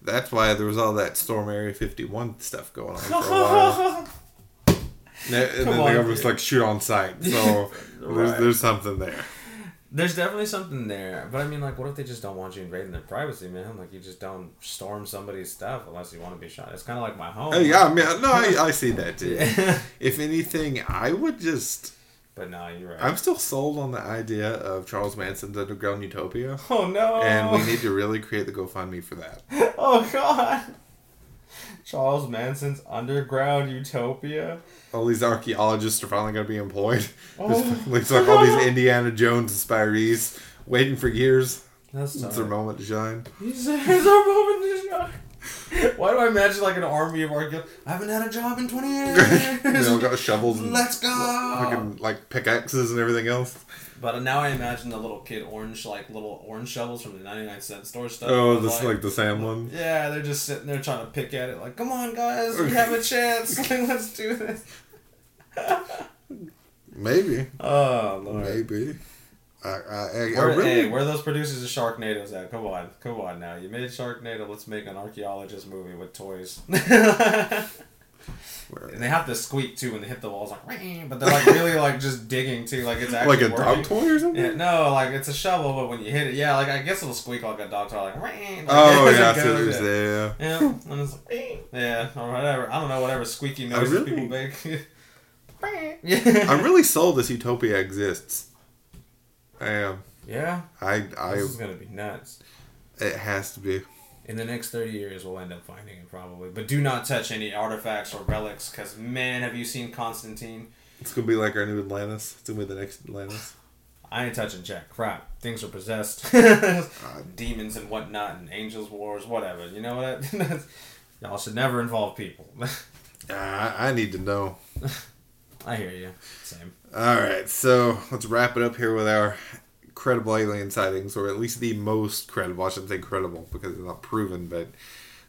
that's why there was all that Storm Area 51 stuff going on for a while. and then Come the on, government's dude. like shoot on sight. So there's, Right. there's something there. There's definitely something there, but I mean, like, what if they just don't want you invading their privacy, man? Like, you just don't storm somebody's stuff unless you want to be shot. It's kind of like my home. Oh, yeah, I mean, no, I, I see that too. Yeah. If anything, I would just. but no, you're right. I'm still sold on the idea of Charles Manson's Underground Utopia. oh no! And we need to really create the GoFundMe for that. Oh god. Charles Manson's underground utopia. All these archaeologists are finally going to be employed. Oh. Like all these Indiana Jones inspirees waiting for years. That's It's their moment to shine. He's our moment to shine. Why do I imagine like an army of archaeologists? I haven't had a job in twenty years. they all got shovels and Let's go. fucking like pickaxes and everything else. But now I imagine the little kid orange, like little orange shovels from the ninety nine cent store stuff. Oh, this like the Sam one. Yeah, they're just sitting there trying to pick at it, like, "Come on, guys, we have a chance. Like, let's do this." Maybe, Oh lord. maybe. I, I, I, I Where, really. hey, where are those producers of Sharknado's at? Come on, come on now. You made Sharknado. Let's make an archaeologist movie with toys. and they have to squeak too when they hit the walls, like, but they're like really like just digging too, like it's actually like a working. dog toy or something? Yeah, no, like it's a shovel, but when you hit it, yeah, like I guess it'll squeak like a dog toy, like, like, Oh yeah, I see what goes, yeah. Yeah. And it's like, yeah, or whatever. I don't know, whatever squeaky noises really- people make. yeah. I'm really sold this utopia exists. I am. yeah. I I This is gonna be nuts. it has to be. In the next 30 years, we'll end up finding it probably. But do not touch any artifacts or relics, because man, have you seen Constantine? It's gonna be like our new Atlantis. It's gonna be the next Atlantis. I ain't touching Jack. Crap. Things are possessed. Demons and whatnot, and angels' wars, whatever. You know what? Y'all should never involve people. I, I need to know. I hear you. Same. All right, so let's wrap it up here with our credible alien sightings, or at least the most credible. I shouldn't say credible because they're not proven, but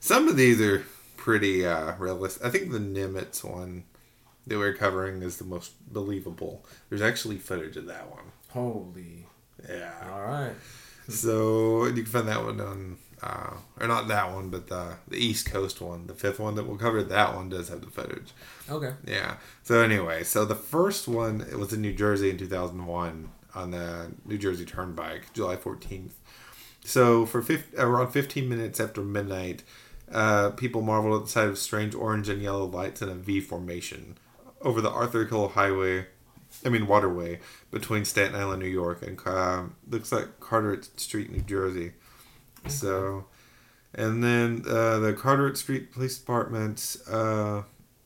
some of these are pretty uh, realistic. I think the Nimitz one that we're covering is the most believable. There's actually footage of that one. Holy. Yeah. All right. So you can find that one on, uh, or not that one, but the the East Coast one, the fifth one that we'll cover. That one does have the footage. Okay. Yeah. So anyway, so the first one it was in New Jersey in 2001 on the New Jersey Turnpike, July 14th. So for 50, around 15 minutes after midnight, uh, people marveled at the sight of strange orange and yellow lights in a V formation over the Arthur Kill Highway. I mean waterway between Staten Island, New York, and uh, looks like Carteret Street, New Jersey. So, and then uh, the Carteret Street Police Department. Uh,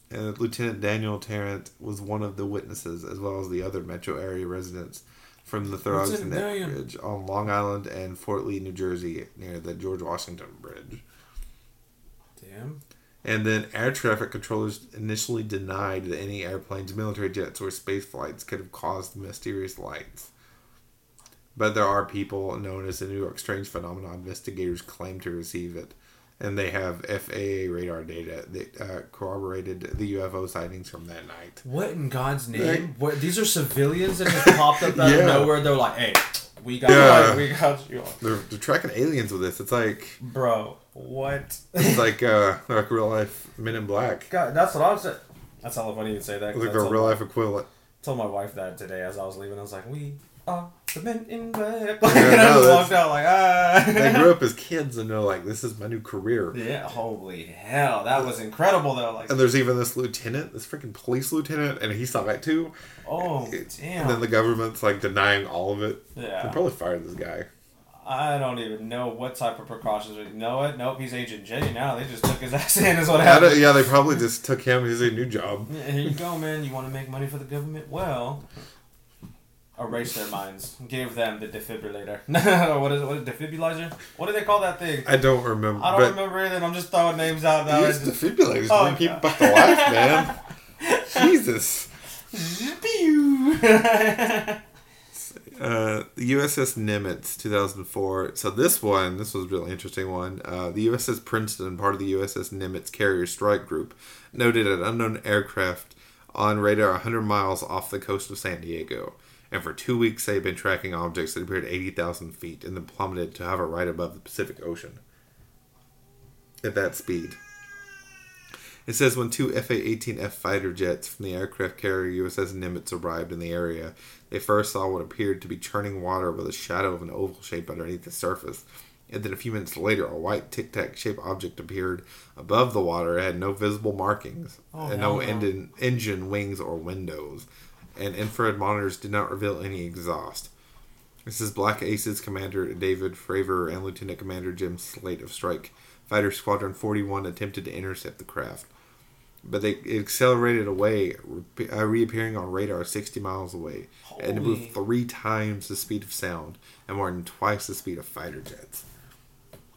Lieutenant Daniel Tarrant was one of the witnesses, as well as the other metro area residents from the Lieutenant Daniel. Bridge on Long Island and Fort Lee, New Jersey, near the George Washington Bridge. Damn. And then air traffic controllers initially denied that any airplanes, military jets, or space flights could have caused the mysterious lights. But there are people known as the New York Strange Phenomenon investigators claim to receive it. And they have FAA radar data that uh, corroborated the UFO sightings from that night. What in God's name? What these are civilians that just popped up out Yeah. of nowhere. They're like, "Hey, we got Yeah. you. We got you, They're, they're tracking aliens with this. It's like bro." What? it's like uh, like real life Men in Black. God, that's what I was saying. That's how funny you say that. Like a real life equivalent. told my wife that today as I was leaving. I was like, "We are the men in black." Yeah, and I walked out like, "Ah." They grew up as kids and they're like, "This is my new career." Yeah, holy hell, that was incredible though. Like, And there's even this lieutenant, this freaking police lieutenant, and he saw that too. oh And damn. And then the government's like denying all of it. They yeah, probably fired this guy. I don't even know what type of precautions. You know what? Nope, he's Agent J now. They just took his ass in. Is what happened. yeah, they probably just took him. He's a new job. Yeah, here you go, man. You want to make money for the government? Well, erase their minds. Give them the defibrillator. what is it? What is defibrillator? What do they call that thing? I don't remember. I don't remember anything. I'm just throwing names out now. Use defibrillators Oh, bring people back to life, man. Jesus. Uh, the USS Nimitz, 2004. So this one, this was a really interesting one. Uh, the USS Princeton, part of the USS Nimitz carrier strike group, noted an unknown aircraft on radar 100 miles off the coast of San Diego. And for two weeks, they had been tracking objects that appeared at 80,000 feet and then plummeted to hover right above the Pacific Ocean. At that speed. It says when two FA 18F fighter jets from the aircraft carrier USS Nimitz arrived in the area, they first saw what appeared to be churning water with a shadow of an oval shape underneath the surface. And then a few minutes later, a white tic tac shaped object appeared above the water. It had no visible markings, Oh, and no no. engine, engine, wings, or windows. And infrared monitors did not reveal any exhaust. This is Black Aces Commander David Fravor and Lieutenant Commander Jim Slaight of Strike Fighter Squadron 41 attempted to intercept the craft. But they accelerated away, re- uh, reappearing on radar 60 miles away. And it moved three times the speed of sound and more than twice the speed of fighter jets.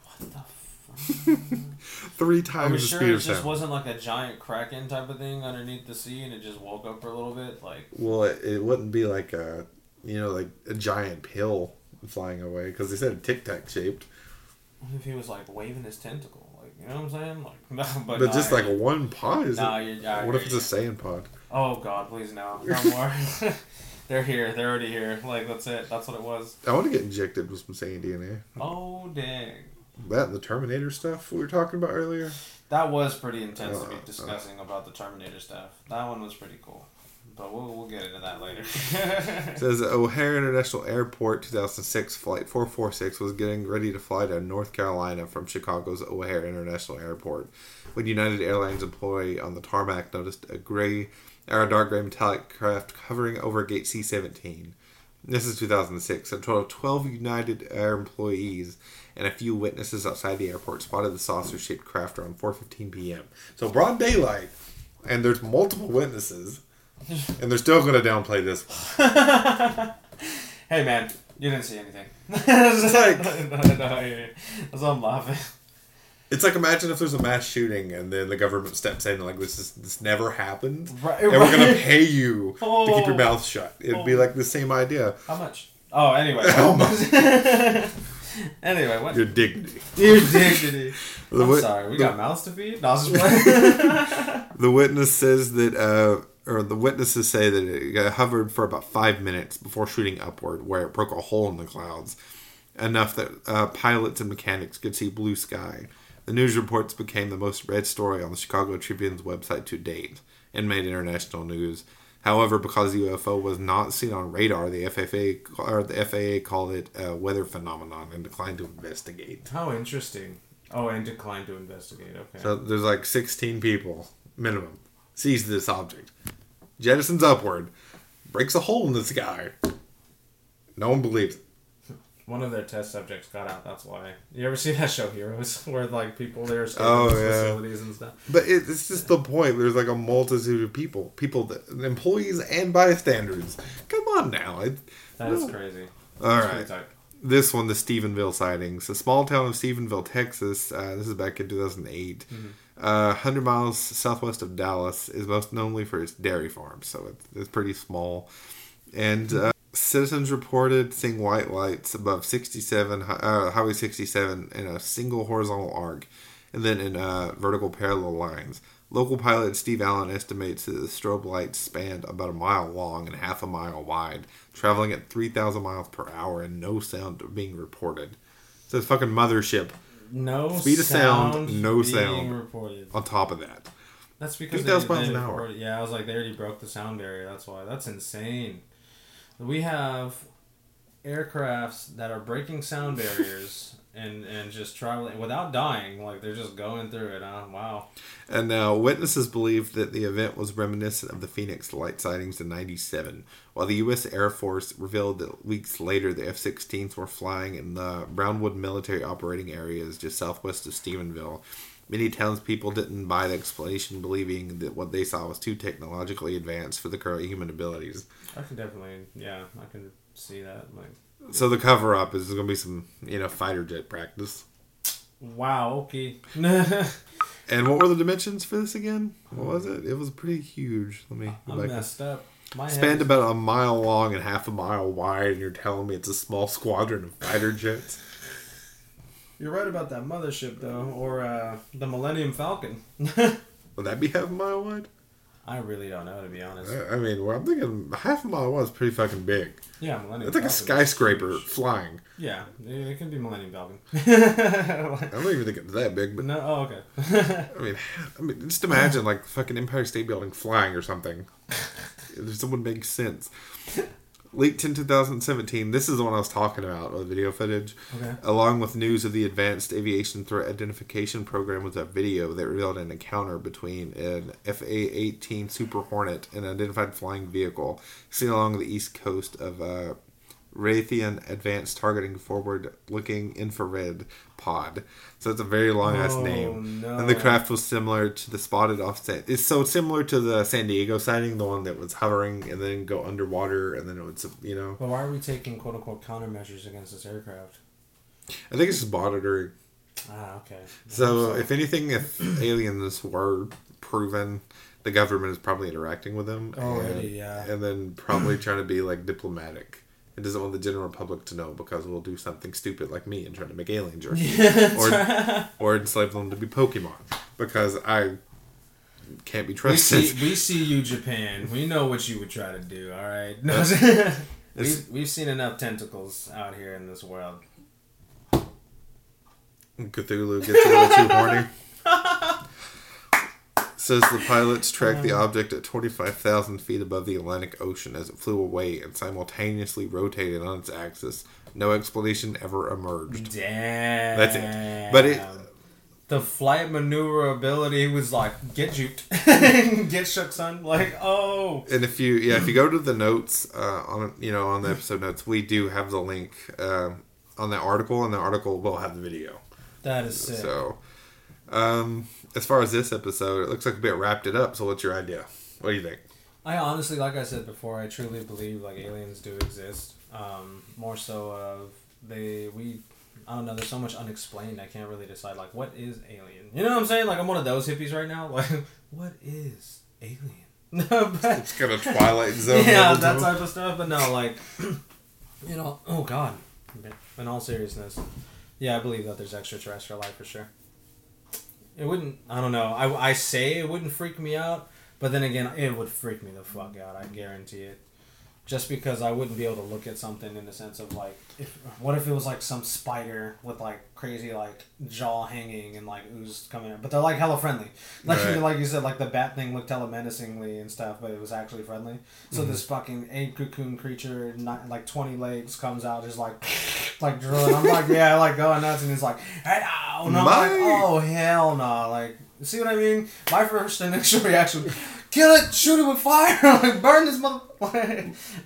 What the fuck? Three times the sure speed it of just sound. wasn't like a giant kraken type of thing underneath the sea and it just woke up for a little bit? Like, Well, it, it wouldn't be like a, you know, like a giant pill flying away because they said tic tac shaped. what if he was like waving his tentacle? Like, you know what I'm saying? Like, but, But, nah, just like one pod is Nah, it? you're- I What if it's a sand pod? Oh God, please no, no more. They're here. They're already here. Like that's it. That's what it was. I want to get injected with some sand DNA. Oh dang. That the Terminator stuff we were talking about earlier. That was pretty intense to Uh, be uh. discussing about the Terminator stuff. That one was pretty cool. But we'll, we'll get into that later. It says O'Hare International Airport 2006 Flight 446 was getting ready to fly to North Carolina from Chicago's O'Hare International Airport when United Airlines employee on the tarmac noticed a gray or a dark gray metallic craft hovering over gate C-17. This is 2006. A total of 12 United Air employees and a few witnesses outside the airport spotted the saucer-shaped craft around 4:15 p.m. So broad daylight, and there's multiple witnesses, and they're still going to downplay this hey man, you didn't see anything. It's like- no, no, hear. That's why I'm laughing. It's like imagine if there's a mass shooting and then the government steps in and like this is this never happened Right, and we're gonna pay you to keep your Oh. mouth shut. It'd be Oh. like the same idea. How much? Oh, anyway. How anyway, what? Your dignity. Your dignity. The I'm wit- sorry, we the- got mouths to feed. No, I was just. The witness says that, uh, or the witnesses say that it hovered for about five minutes before shooting upward, where it broke a hole in the clouds, enough that uh, pilots and mechanics could see blue sky. The news reports became the most read story on the Chicago Tribune's website to date and made international news. However, because the UFO was not seen on radar, the FFA or the FAA called it a weather phenomenon and declined to investigate. How interesting. Oh, and declined to investigate. Okay. So there's like 16 people minimum sees this object, jettisons upward, breaks a hole in the sky. No one believes it. One of their test subjects got out. That's why. You ever see that show Heroes, where like people there escaping Oh, yeah. facilities and stuff? But it, it's just the point. There's like a multitude of people, people that employees and bystanders. Come on now. It, That is No. crazy. all right. This one, the Stephenville sightings. The small town of Stephenville, Texas. Uh, this is back in 2008. Uh, 100 miles southwest of Dallas is most knownly for its dairy farm, so it's, it's pretty small. And uh, citizens reported seeing white lights above 67 uh, Highway 67 in a single horizontal arc, and then in uh, vertical parallel lines. Local pilot Steve Allen estimates that the strobe lights spanned about a mile long and half a mile wide, traveling at 3,000 miles per hour and no sound being reported. So it's fucking mothership No Speed of sound, no sound no being sound. reported. on top of that. That's because 3,000 they, miles an hour. reported- Yeah, I was like, they already broke the sound barrier. That's why. That's insane. We have aircrafts that are breaking sound barriers and and just traveling without dying. Like they're just going through it. Huh? Wow. And now, witnesses believe that the event was reminiscent of the Phoenix light sightings in 97, while the U.S. Air Force revealed that weeks later the F 16s were flying in the Brownwood military operating areas just southwest of Stephenville. Many townspeople didn't buy the explanation, believing that what they saw was too technologically advanced for the current human abilities. I can definitely. Yeah, I can see that. Like. So the cover up is going to be some, you know, fighter jet practice. Wow. Okay. And what were the dimensions for this again? What was it? It was pretty huge. Let me go I'm back. messed up. My spanned about a mile long and half a mile wide, and you're telling me it's a small squadron of fighter jets? You're right about that mothership though, or uh, the Millennium Falcon. Would that be half a mile wide? I really don't know to be honest. I I mean, well, I'm thinking half a mile wide is pretty fucking big. Yeah, Millennium. It's like a Falcon is skyscraper huge. flying. Yeah, it can be Millennium Falcon. I don't even think it's that big, but no, oh okay. I mean, I mean, just imagine like fucking Empire State Building flying or something. It just wouldn't make sense. Leaked in 2017. This is the one I was talking about, the video footage. Okay. Along with news of the Advanced Aviation Threat Identification Program, was a video that revealed an encounter between an FA-18 Super Hornet and an identified flying vehicle seen along the east coast of uh, Raytheon Advanced Targeting Forward-Looking Infrared Pod. So it's a very long ass Oh, name. no. And the craft was similar to the spotted offset. It's so similar to the San Diego sighting, the one that was hovering and then go underwater and then it would, you know. But why are we taking quote unquote countermeasures against this aircraft? I think it's just monitoring. Ah, okay. So, if anything, if aliens were proven, the government is probably interacting with them. Already, and, yeah. And then probably trying to be like diplomatic. It doesn't want the general public to know because we'll do something stupid like me and try to make alien jerky. or, or enslave them to be Pokemon. Because I can't be we trusted. see, we see you, Japan. We know what you would try to do. All right. No, we've, we've seen enough tentacles out here in this world. Cthulhu gets a little too horny. Says the pilots tracked the object at 25,000 feet above the Atlantic Ocean as it flew away and simultaneously rotated on its axis. No explanation ever emerged. Damn. That's it. But it- The flight maneuverability was like, get juked. get shook, son. Like, oh. And if you, yeah, if you go to the notes uh, on, you know, on the episode notes, we do have the link uh, on that article, and the article will have the video. That is sick. So, um, as far as this episode, it looks like a bit wrapped it up. So, what's your idea? What do you think? I honestly, like I said before, I truly believe like aliens do exist. Um, more so of they we I don't know. There's so much unexplained. I can't really decide like what is alien. You know what I'm saying? Like I'm one of those hippies right now. Like what is alien? No, but, It's kind of Twilight Zone. yeah, that type of stuff. But no, like you know, oh god, in all seriousness, yeah, I believe that there's extraterrestrial life for sure. It wouldn't. I don't know. I, I say it wouldn't freak me out, but then again, it would freak me the fuck out. I guarantee it. Just because I wouldn't be able to look at something in the sense of like, if what if it was like some spider with like crazy like jaw hanging and like ooze coming out, but they're like hella friendly. Like Right. like you said, like the bat thing looked hella menacingly and stuff, but it was actually friendly. So mm-hmm. this fucking egg cocoon creature, not, like twenty legs, comes out just like, like drilling. I'm like, yeah, I like going nuts, and he's like, hey, ow, and I'm like, My- oh hell no, like, see what I mean? My first initial reaction, kill it, shoot it with fire, like burn this mother,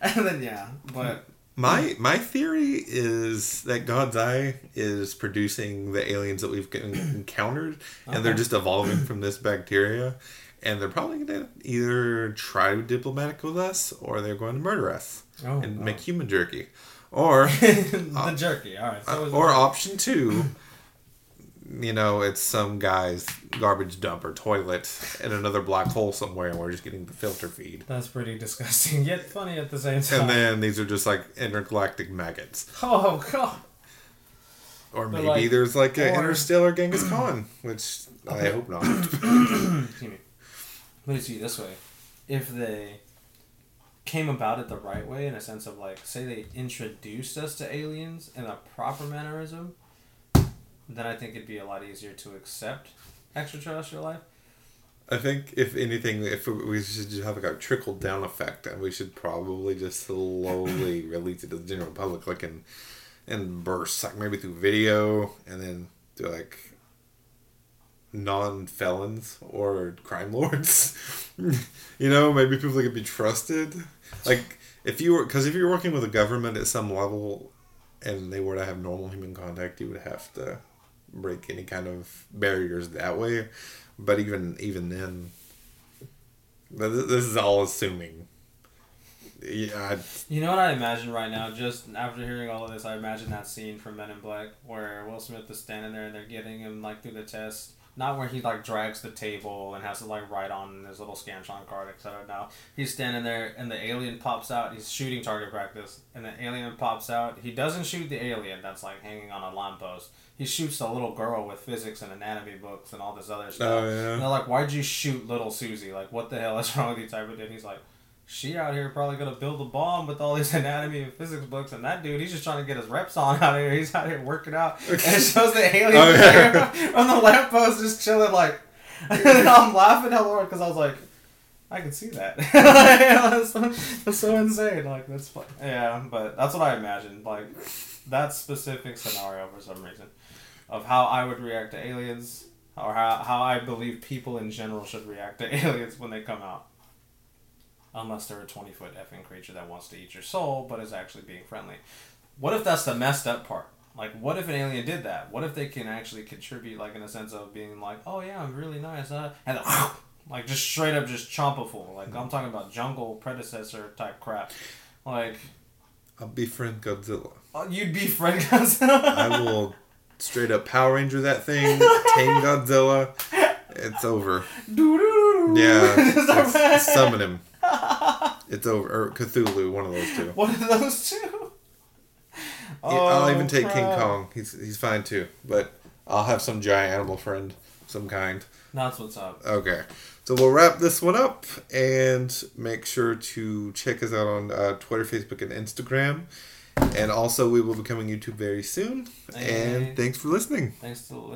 and then yeah, but My hmm. my theory is that God's eye is producing the aliens that we've encountered, and they're just evolving from this bacteria, and they're probably going to either try to be diplomatic with us, or they're going to murder us Oh, and no. make human jerky, or the jerky. All right, so uh, is or option two. You know, it's some guy's garbage dump or toilet in another black hole somewhere, and we're just getting the filter feed. that's pretty disgusting yet funny at the same time. And then these are just like intergalactic maggots. oh god. Or maybe like, there's like an interstellar Genghis Khan, which I hope not. Let me see this way. If they came about it the right way, in a sense of like, say they introduced us to aliens in a proper mannerism, then I think it'd be a lot easier to accept extraterrestrial life. I think if anything, if we should just have like a trickle down effect, and we should probably just slowly release it to the general public, like in in bursts, like maybe through video, and then to like non felons or crime lords. you know, maybe people that could be trusted. Like if you were, because if you're working with a government at some level, and they were to have normal human contact, you would have to break any kind of barriers that way. But even even then, th- this is all assuming. Yeah, You know what I imagine right now? Just after hearing all of this, I imagine that scene from Men in Black where Will Smith is standing there and they're getting him like through the test. Not where he like drags the table and has to like write on his little Scantron card, etc. Now he's standing there and the alien pops out. He's shooting target practice, and the alien pops out. He doesn't shoot the alien that's like hanging on a lamppost. He shoots a little girl with physics and anatomy books and all this other stuff. Oh, yeah. And they're like, "Why'd you shoot little Susie? Like, what the hell is wrong with you?" Type of thing. He's like, "She out here probably gonna build a bomb with all these anatomy and physics books, and that dude, he's just trying to get his reps on out here. He's out here working out." And it shows the alien Oh, yeah. on the lamppost just chilling, like. and I'm laughing hell hard because I was like. I can see that. that's, so, that's so insane. Like that's fun. Yeah, but that's what I imagined. Like that specific scenario for some reason of how I would react to aliens or how, how I believe people in general should react to aliens when they come out. Unless they're a 20 foot effing creature that wants to eat your soul but is actually being friendly. What if that's the messed up part? Like, what if an alien did that? What if they can actually contribute, like, in a sense of being like, oh yeah, I'm really nice, uh, and then, like, just straight up just chomp a fool. Like, I'm talking about jungle predecessor type crap. Like, I'll befriend Godzilla. oh, you'd be Fred Godzilla. I will straight up Power Ranger that thing, tame Godzilla. It's over. Yeah, Just a it's- rat. summon him. It's over. Or Cthulhu, one of those two. What are those two? I'll Oh, even take King. Kong. He's he's fine too. But I'll have some giant animal friend, some kind. That's what's up. Okay. So we'll wrap this one up and make sure to check us out on uh, Twitter, Facebook, and Instagram. And also, we will be coming YouTube very soon. Hey. And thanks for listening. Thanks to listening.